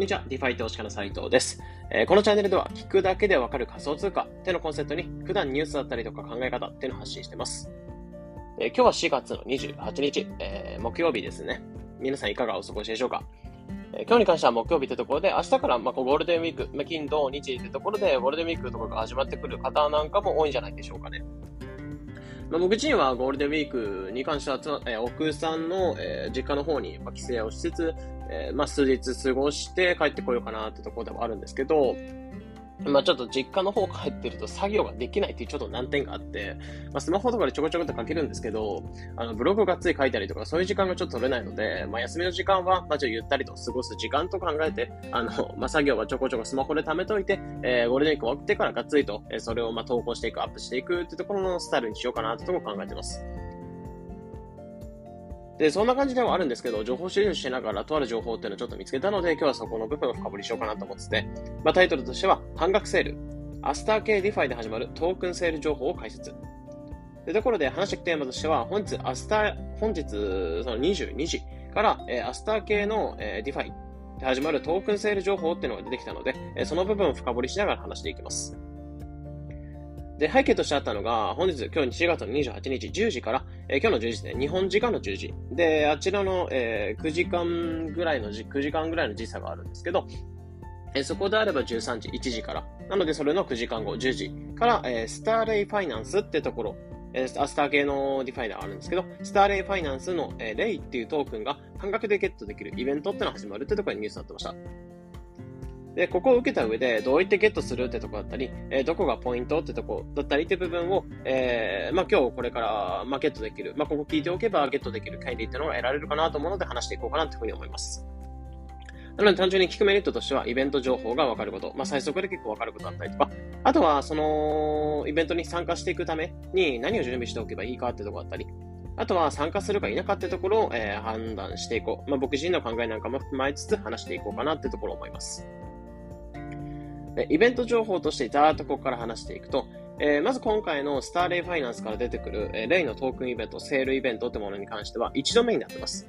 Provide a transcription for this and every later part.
んにちは。 DeFi 投資家の斉藤です。えー、このチャンネルでは聞くだけでわかる仮想通貨ってのコンセプトに普段ニュースだったりとか考え方っていうのを発信してます。えー、今日は4月の28日、えー、木曜日ですね。皆さんいかがお過ごしでしょうか？え今日に関しては木曜日ってところで、明日からまあゴールデンウィーク、ま、金、土、日ってところで、ゴールデンウィークとかが始まってくる方なんかも多いんじゃないでしょうかね。まあ、僕自身はゴールデンウィークに関しては、えー、奥さんの、えー、実家の方に、帰省をしつつ、えー、まあ、数日過ごして帰ってこようかなってところではあるんですけど、まあちょっと実家の方帰ってると作業ができないっていうちょっと難点があって、まあスマホとかでちょこちょこって書けるんですけど、あのブログがっつり書いたりとかそういう時間がちょっと取れないので、まあ休みの時間は、まあちょっとゆったりと過ごす時間と考えて、あの、まあ作業はちょこちょこスマホで貯めといて、えー、ゴールデンウィーク終わってからがっつりと、えー、それをまあ投稿していく、アップしていくっていうところのスタイルにしようかなってところを考えてます。で、そんな感じではあるんですけど、情報収集しながらとある情報っていうのをちょっと見つけたので、今日はそこの部分を深掘りしようかなと思ってて、まあ、タイトルとしては、半額セール、アスター系 DeFi で始まるトークンセール情報を解説。というところで話していくテーマとしては、本日、アスター、本日、その22時から、えー、アスター系の、えー、 DeFi で始まるトークンセール情報っていうのが出てきたので、えー、その部分を深掘りしながら話していきます。で、背景としてあったのが、本日、今日4月28日10時から、えー、今日の10時ですね、日本時間の10時。で、あちらの、えー、9時間ぐらいの、9時間ぐらいの時差があるんですけど、えー、そこであれば13時、1時から。なので、それの9時間後、10時から、えー、スターレイファイナンスってところ、えー、アスター系の DeFi があるんですけど、スターレイファイナンスの、えー、レイっていうトークンが半額でゲットできるイベントってのが始まるってところにニュースになってました。で、ここを受けた上で、どうやってゲットするってとこだったり、えー、どこがポイントってとこだったりって部分を、えー、まあ、今日これから、まあ、ゲットできる、まあ、ここ聞いておけばゲットできる権利ってのが得られるかなと思うので話していこうかなというふうに思います。なので単純に聞くメリットとしては、イベント情報がわかること、まあ、最速で結構わかることだったりとか、あとは、その、イベントに参加していくために何を準備しておけばいいかってとこだったり、あとは参加するか否かってところを、えー、判断していこう。まあ、僕自身の考えなんかも踏まえつつ話していこうかなってところを思います。イベント情報としてざーっとここから話していくと、えー、まず今回のスターレイファイナンスから出てくる、えー、レイのトークンイベント、セールイベントってものに関しては1度目になってます。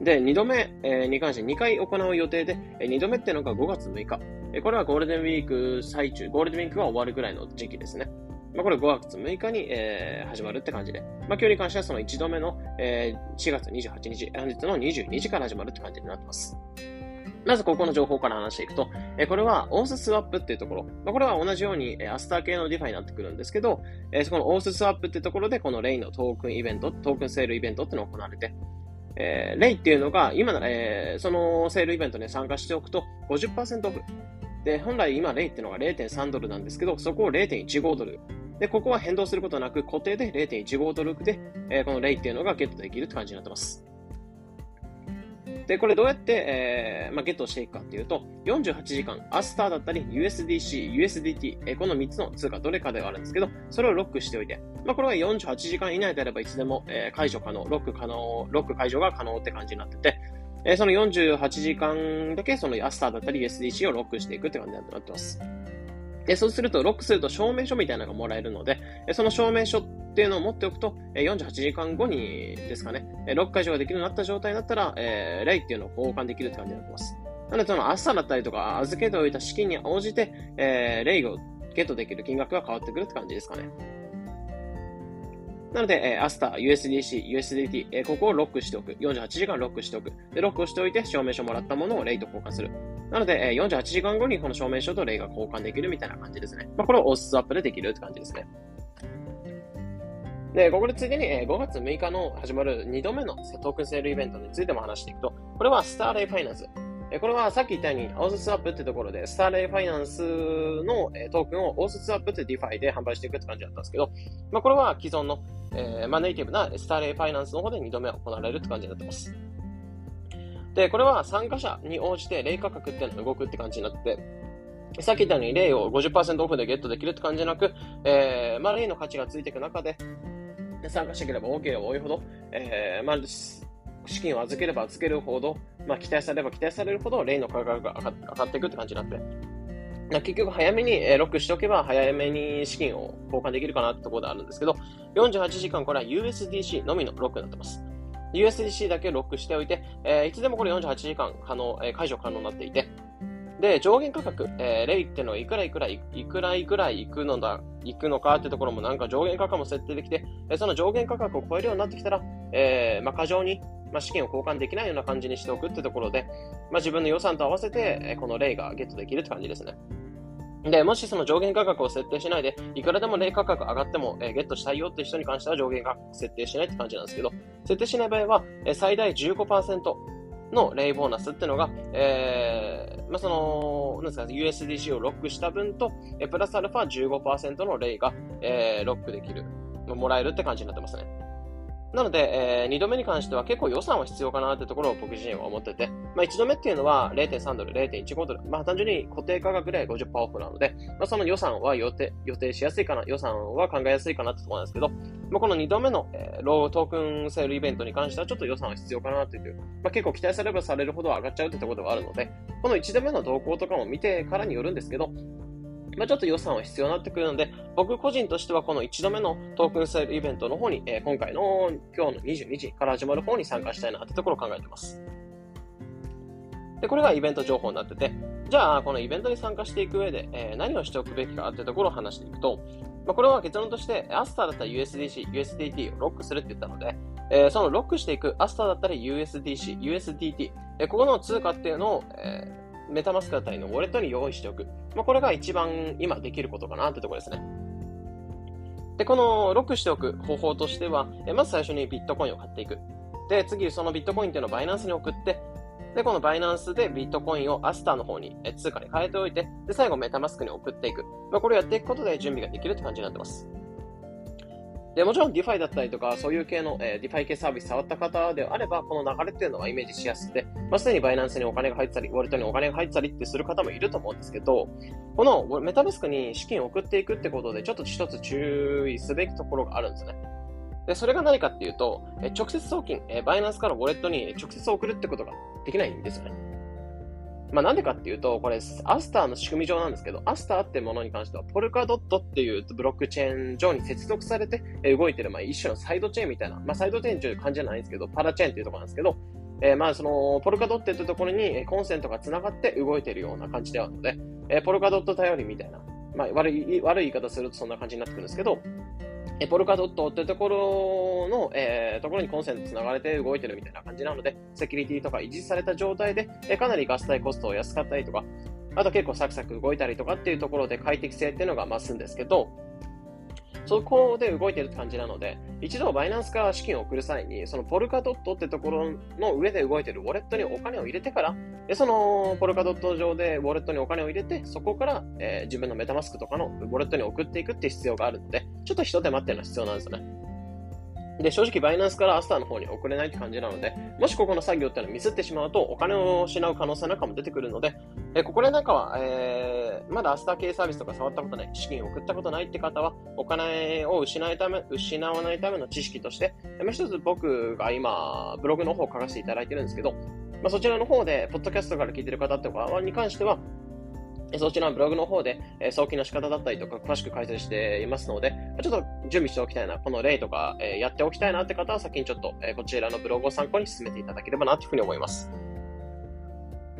で、2度目、えー、に関して2回行う予定で、えー、2度目っていうのが5月6日。え、これはゴールデンウィーク最中、ゴールデンウィークが終わるぐらいの時期ですね。まあ、これ5月6日に、えー、始まるって感じで。まあ、今日に関してはその1度目の、えー、4月28日、本日の22時から始まるって感じになってます。まずここの情報から話していくと、えこれはアーススワップっていうところ、まあ、これは同じように、えアスター系の DeFi になってくるんですけど、えそこのアーススワップっていうところで、このレイのトークンイベント、トークンセールイベントっていうのが行われて、えー、レイっていうのが、今なら、えー、そのセールイベントに参加しておくと50%オフ。で、本来今レイっていうのが0.3ドルなんですけど、そこを0.15ドル。で、ここは変動することなく固定で0.15ドルで、えー、このレイっていうのがゲットできるって感じになってます。で、これどうやって、えーまあ、ゲットしていくかっていうと、48時間、アスターだったり、USDC、USDT、えー、この3つの通貨どれかではあるんですけど、それをロックしておいて、まあ、これは48時間以内であればいつでも、えー、解除可能、ロック可能、ロック解除が可能って感じになってて、えー、その48時間だけそのアスターだったり USDC をロックしていくって感じになってます。で、そうすると、ロックすると証明書みたいなのがもらえるので、その証明書っていうのを持っておくと、48時間後にですかね、ロック解除ができるようになった状態になったら、えー、レイっていうのを交換できるって感じになってます。なので、その朝だったりとか、預けておいた資金に応じて、えー、レイをゲットできる金額が変わってくるって感じですかね。なので、えー、アスター、USDC、USDT、えー、ここをロックしておく。48時間ロックしておく。で、ロックをしておいて、証明書もらったものをレイと交換する。なので、えー、48時間後にこの証明書とレイが交換できるみたいな感じですね。まあ、これをアーススワップでできるって感じですね。で、ここでついでに、えー、5月6日の始まる2度目のトークンセールイベントについても話していくと、これはスターレイファイナンス。えこれはさっき言ったように、アーススワップってところで、スターレイファイナンスの、えトークンをアーススワップって DeFi で販売していくって感じだったんですけど、まあ、これは既存の、えー、まあ、ネイティブなスターレイファイナンスの方で2度目行われるって感じになってます。で、これは参加者に応じてレイ価格っていうのが動くって感じになって、さっき言ったように、レイを50%オフでゲットできるって感じじゃなく、えー、まあ、レイの価値がついていく中で、参加してければ OK が多いほど、えー、まあ、資金を預ければ預けるほど、まあ、期待されれば期待されるほど、レイの価格が上がっていくって感じになって、結局早めにロックしておけば早めに資金を交換できるかなってところであるんですけど、48時間これは USDC のみのロックになってます。USDC だけロックしておいて、えー、いつでもこれ48時間可能、えー、解除可能になっていて、で、上限価格、えー、レイってのはいくらいくらい、いくらいくらいくのだ、行くのかってところもなんか上限価格も設定できて、えその上限価格を超えるようになってきたら、えー、まあ、過剰に、まあ、資金を交換できないような感じにしておくってところで、まあ、自分の予算と合わせて、えこのレイがゲットできるって感じですね。で、もしその上限価格を設定しないで、いくらでもレイ価格上がっても、えー、ゲットしたいよって人に関しては上限価格設定しないって感じなんですけど、設定しない場合は、えー、最大15%のレイボーナスっていうのが、えー、まあ、その、なんですか、USDC をロックした分と、えプラスアルファ15%のレイが、えー、ロックできる、もらえるって感じになってますね。なので、えー、2度目に関しては結構予算は必要かなってところを僕自身は思ってて、まあ、1度目っていうのは0.3ドル、0.15ドル、まあ、単純に固定価格で50%オフなので、まあ、その予算は予定予定しやすいかな、予算は考えやすいかなってところなんですけど、まあ、この2度目の、えー、ロートークンセールイベントに関してはちょっと予算は必要かなという、まあ、結構期待されればされるほど上がっちゃうってところではあるので、この1度目の動向とかも見てからによるんですけど、まあ、ちょっと予算は必要になってくるので、僕個人としてはこの1度目のトークンセールイベントの方に、えー、今回の今日の22時から始まる方に参加したいなってところを考えてます。で、これがイベント情報になってて、じゃあ、このイベントに参加していく上で、えー、何をしておくべきかってところを話していくと、まあ、これは結論として、アスターだったら USDC、USDT をロックするって言ったので、えー、そのロックしていくアスターだったら USDC、USDT、えー、ここの通貨っていうのを、えーメタマスクだったりのウォレットに用意しておく。まあ、これが一番今できることかなってところですね。で、このロックしておく方法としては、えまず最初にビットコインを買っていく。で、次そのビットコインっていうのをバイナンスに送って、で、このバイナンスでビットコインをアスターの方に通貨に変えておいて、で、最後メタマスクに送っていく。まあ、これをやっていくことで準備ができるって感じになってます。で、もちろん DeFi だったりとか、そういう系の、えー、DeFi 系サービス触った方であれば、この流れっていうのはイメージしやすくて、まあ、すでにバイナンスにお金が入ったり、ウォレットにお金が入ったりってする方もいると思うんですけど、このメタマスクに資金を送っていくってことで、ちょっと一つ注意すべきところがあるんですね。で、それが何かっていうと、え直接送金、えバイナンスからウォレットに直接送るってことができないんですよね。まあ、なんでかっていうと、これ、アスターの仕組み上なんですけど、アスターってものに関しては、ポルカドットっていうブロックチェーン上に接続されて動いてる、まあ、一種のサイドチェーンみたいな、まあ、サイドチェーンという感じじゃないんですけど、パラチェーンっていうところなんですけど、えー、まあ、その、ポルカドットっていうところにコンセントが繋がって動いているような感じであるので、えー、ポルカドット頼りみたいな、まあ、悪い、悪い言い方するとそんな感じになってくるんですけど、えポルカドットってところの、えー、ところにコンセントつながれて動いてるみたいな感じなので、セキュリティとか維持された状態で、えかなりガス代コストを安かったりとか、あと結構サクサク動いたりとかっていうところで快適性っていうのが増すんですけど、そこで動いてるって感じなので、一度バイナンスから資金を送る際に、そのポルカドットってところの上で動いてるウォレットにお金を入れてから、でそのポルカドット上でウォレットにお金を入れて、そこから、えー、自分のメタマスクとかのウォレットに送っていくって必要があるので、ちょっと一手間っていうのは必要なんですよね。で、正直バイナンスからアスターの方に送れないって感じなので、もしここの作業ってのをミスってしまうと、お金を失う可能性なんかも出てくるので、えここでなんかは、えー、まだアスター系サービスとか触ったことない、資金を送ったことないって方は、お金を失いため、失わないための知識として、まあ、一つ僕が今、ブログの方を書かせていただいてるんですけど、まあ、そちらの方で、ポッドキャストから聞いてる方とかに関しては、そちらのブログの方で、え送金の仕方だったりとか詳しく解説していますので、ちょっと準備しておきたいな、この例とか、えやっておきたいなって方は先にちょっと、えこちらのブログを参考に進めていただければなというふうに思います。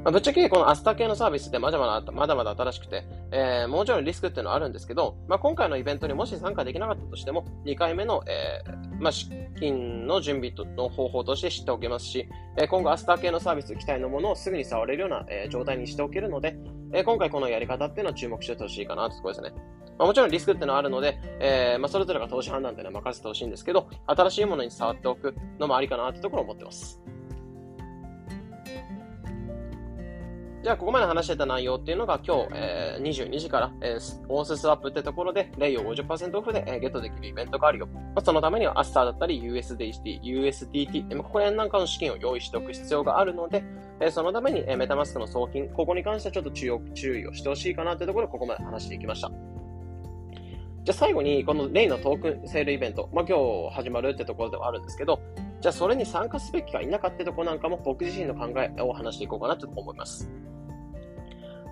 ま、ぶっちゃけこのアスタ系のサービスってまだまだまだまだ新しくて、えー、もちろんリスクっていうのはあるんですけど、まあ、今回のイベントにもし参加できなかったとしても、2回目の、えー、まあ、資金の準備の方法として知っておけますし、え、今後アスター系のサービス、期待のものをすぐに触れるような、え状態にしておけるので、え今回このやり方っていうのは注目しててほしいかなってところですね。まあ、もちろんリスクっていうのはあるので、えまあ、それぞれが投資判断っていうのは任せてほしいんですけど、新しいものに触っておくのもありかなってところを思ってます。じゃあ、ここまで話してた内容っていうのが今日、えー、22時から、えー、オーススワップってところで、レイを50%オフで、えー、ゲットできるイベントがあるよ。まあ、そのためにはアスターだったり USDT、USDT、ここら辺なんかの資金を用意しておく必要があるので、えー、そのために、えー、メタマスクの送金、ここに関してはちょっと注意注意をしてほしいかなというところで、ここまで話していきました。じゃあ最後に、このレイのトークンセールイベント、まあ、今日始まるってところではあるんですけど、じゃあそれに参加すべきか否かってとこなんかも僕自身の考えを話していこうかなと思います。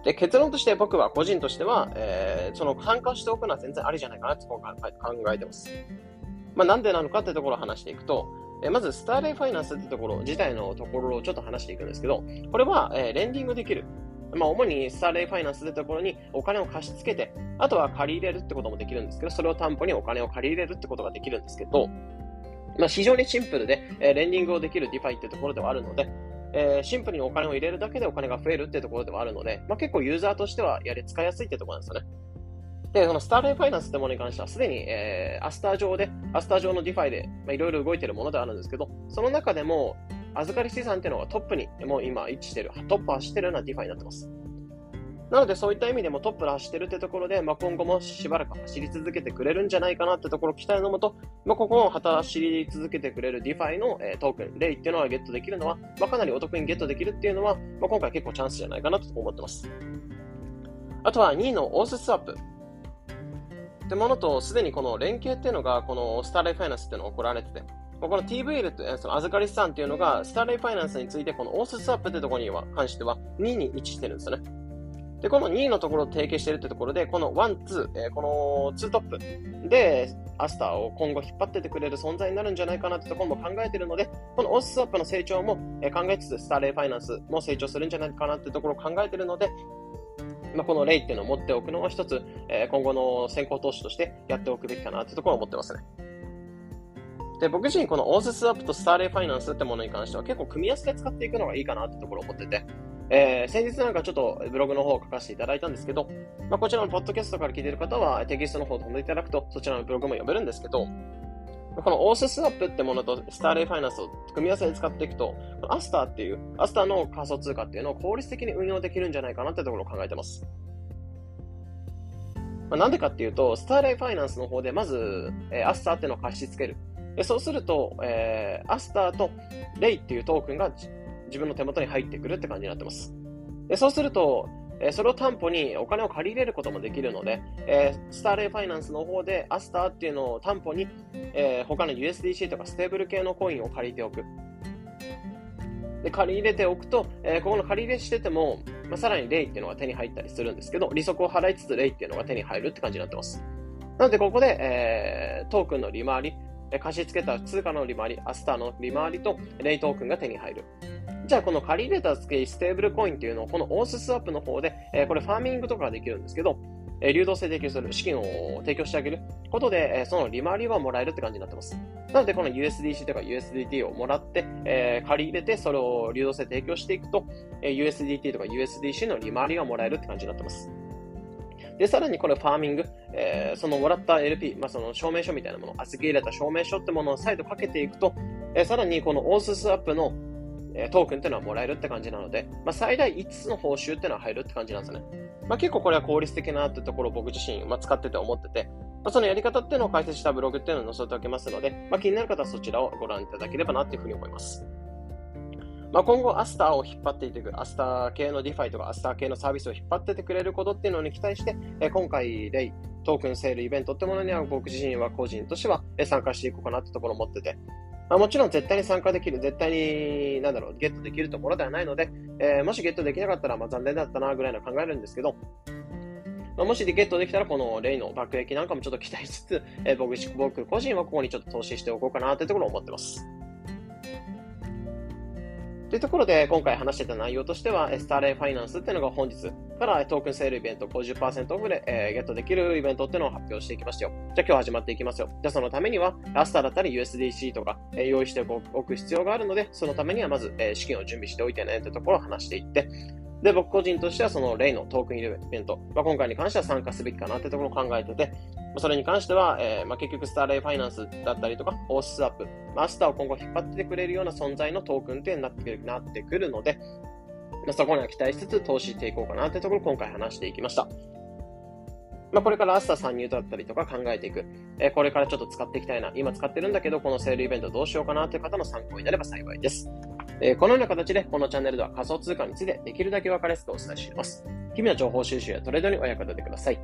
で、結論として僕は個人としては、えー、その参加しておくのは全然ありじゃないかなって考えてます。まあ、なんでなのかってところを話していくと、え、まず、スターレイファイナンスってところ自体のところをちょっと話していくんですけど、これは、えー、レンディングできる。まあ、主にスターレイファイナンスというところにお金を貸し付けて、あとは借り入れるってこともできるんですけど、それを担保にお金を借り入れるってことができるんですけど、まあ、非常にシンプルで、えー、レンディングをできる DeFi っていうところではあるので、えー、シンプルにお金を入れるだけでお金が増えるっていうところではあるので、まあ、結構ユーザーとしてはやり使いやすいっていうところなんですよね。で、このスターレイファイナンスってものに関しては、すでに、えー、アスター上で、アスター上の DeFi で、まあ、いろいろ動いてるものではあるんですけど、その中でも、預かり資産っていうのがトップに、もう今位置してる、トップ走ってるような DeFi になってます。なので、そういった意味でもトップで走ってるってところで、まあ、今後もしばらく走り続けてくれるんじゃないかなってところを期待のもと、まあ、ここを走り続けてくれる DeFi の、えー、トークン、レイっていうのはゲットできるのは、まあ、かなりお得にゲットできるっていうのは、まあ、今回結構チャンスじゃないかなと思ってます。あとは2位のアーススワップ。ってものと、すでにこの連携っていうのが、このスターレイファイナンスっていうのが行われてて、この TVL とその預かり資産っていうのが、スターレイファイナンスについて、このオーススワップってところには関しては2位に位置してるんですよね。で、この2位のところを提携してるというところで、この1、2、えー、この2トップで、アスターを今後引っ張っててくれる存在になるんじゃないかなというところも考えてるので、このオススワップの成長も考えつつ、スターレイファイナンスも成長するんじゃないかなというところを考えてるので、まあ、このレイっていうのを持っておくのは一つ、えー、今後の先行投資としてやっておくべきかなというところを思ってますね。で、僕自身このオーススワップとスターレイファイナンスってものに関しては結構組み合わせで使っていくのがいいかなってところを思ってて、えー、先日なんかちょっとブログの方を書かせていただいたんですけど、まあ、こちらのポッドキャストから聞いている方はテキストの方を飛んでいただくと、そちらのブログも読めるんですけど、このオーススワップってものとスターレイファイナンスを組み合わせで使っていくと、アスターっていう、アスターの仮想通貨っていうのを効率的に運用できるんじゃないかなってところを考えてます。まあ、なんでかっていうと、スターレイファイナンスの方でまず、えー、アスターっていうのを貸し付ける。でそうすると、えー、アスターとレイっていうトークンが自分の手元に入ってくるって感じになってます。でそうすると、えそれを担保にお金を借り入れることもできるので、えー、スターレイファイナンスの方でアスターっていうのを担保に、えー、他の USDC とかステーブル系のコインを借りておく。で、借り入れておくと、えー、ここの借り入れしてても、まあ、さらにレイっていうのが手に入ったりするんですけど、利息を払いつつレイっていうのが手に入るって感じになってます。なので、ここで、えー、トークンの利回り、貸し付けた通貨の利回り、アスターの利回りとレイトークンが手に入る。じゃあこの借り入れた付けステーブルコインっていうのをこのオーススワップの方で、え、これファーミングとかができるんですけど、え、流動性提供する、資金を提供してあげることで、え、その利回りはもらえるって感じになってます。なのでこの USDC とか USDT をもらって、えー、借り入れてそれを流動性提供していくと、えー、USDT とか USDC の利回りがもらえるって感じになってます。で、さらにこれファーミング、えー、そのもらった LP、まあ、その証明書みたいなもの、預け入れた証明書ってものを再度かけていくと、え、さらにこのオーススワップのえトークンっていうのはもらえるって感じなので、まあ、最大5つの報酬っていうのは入るって感じなんですね。まあ、結構これは効率的なってところを僕自身、まあ、使ってて思ってて、まあ、そのやり方っていうのを解説したブログっていうのを載せておきますので、まあ、気になる方はそちらをご覧いただければなっていうふうに思います。まあ、今後、アスターを引っ張っていてく、アスター系の DeFi とかアスター系のサービスを引っ張っててくれることっていうのに期待して、え今回、レイ、トークンセールイベントってものには僕自身は個人としては参加していこうかなってところを思ってて、まあ、もちろん絶対に参加できる、絶対に、なんだろう、ゲットできるところではないので、えー、もしゲットできなかったら、まあ、残念だったな、ぐらいの考えるんですけど、まあ、もしゲットできたら、このレイの爆上げなんかもちょっと期待しつつ、えー、僕、僕個人はここにちょっと投資しておこうかなというところを思ってます。というところで、今回話してた内容としては、スターレイファイナンスっていうのが本日からトークンセールイベント50%オフで、えー、ゲットできるイベントっていうのを発表していきましたよ。じゃあ今日始まっていきますよ。じゃあそのためには、アスターだったり USDC とか、えー、用意しておく必要があるので、そのためにはまず、えー、資金を準備しておいてねってところを話していって、で、僕個人としてはそのレイのトークンイベント、まあ、今回に関しては参加すべきかなってところを考えてて、それに関しては、えー、まあ、結局スターレイファイナンスだったりとか、オースアップ、まあ、アスターを今後引っ張ってくれるような存在のトークンってなってなってくるので、まあ、そこには期待しつつ投資していこうかなってところを今回話していきました。まあ、これからアスター参入だったりとか考えていく。えー、これからちょっと使っていきたいな。今使ってるんだけど、このセールイベントどうしようかなという方の参考になれば幸いです。えー、このような形で、このチャンネルでは仮想通貨についてできるだけ分かりやすくお伝えしています。日々の情報収集やトレードにお役立てください。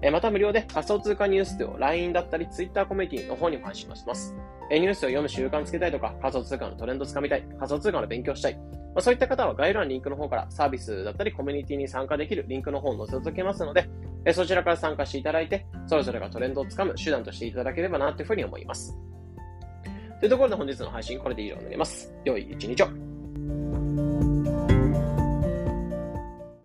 えー、また無料で仮想通貨ニュースを LINE だったり Twitter コミュニティの方にも配信します。え、ニュースを読む習慣つけたいとか、仮想通貨のトレンドつかみたい、仮想通貨の勉強したい、まあ、そういった方は概要欄リンクの方からサービスだったりコミュニティに参加できるリンクの方を載せておきますので、えそちらから参加していただいて、それぞれがトレンドをつかむ手段としていただければなというふうに思います。というところで本日の配信これで以上になります。良い一日を。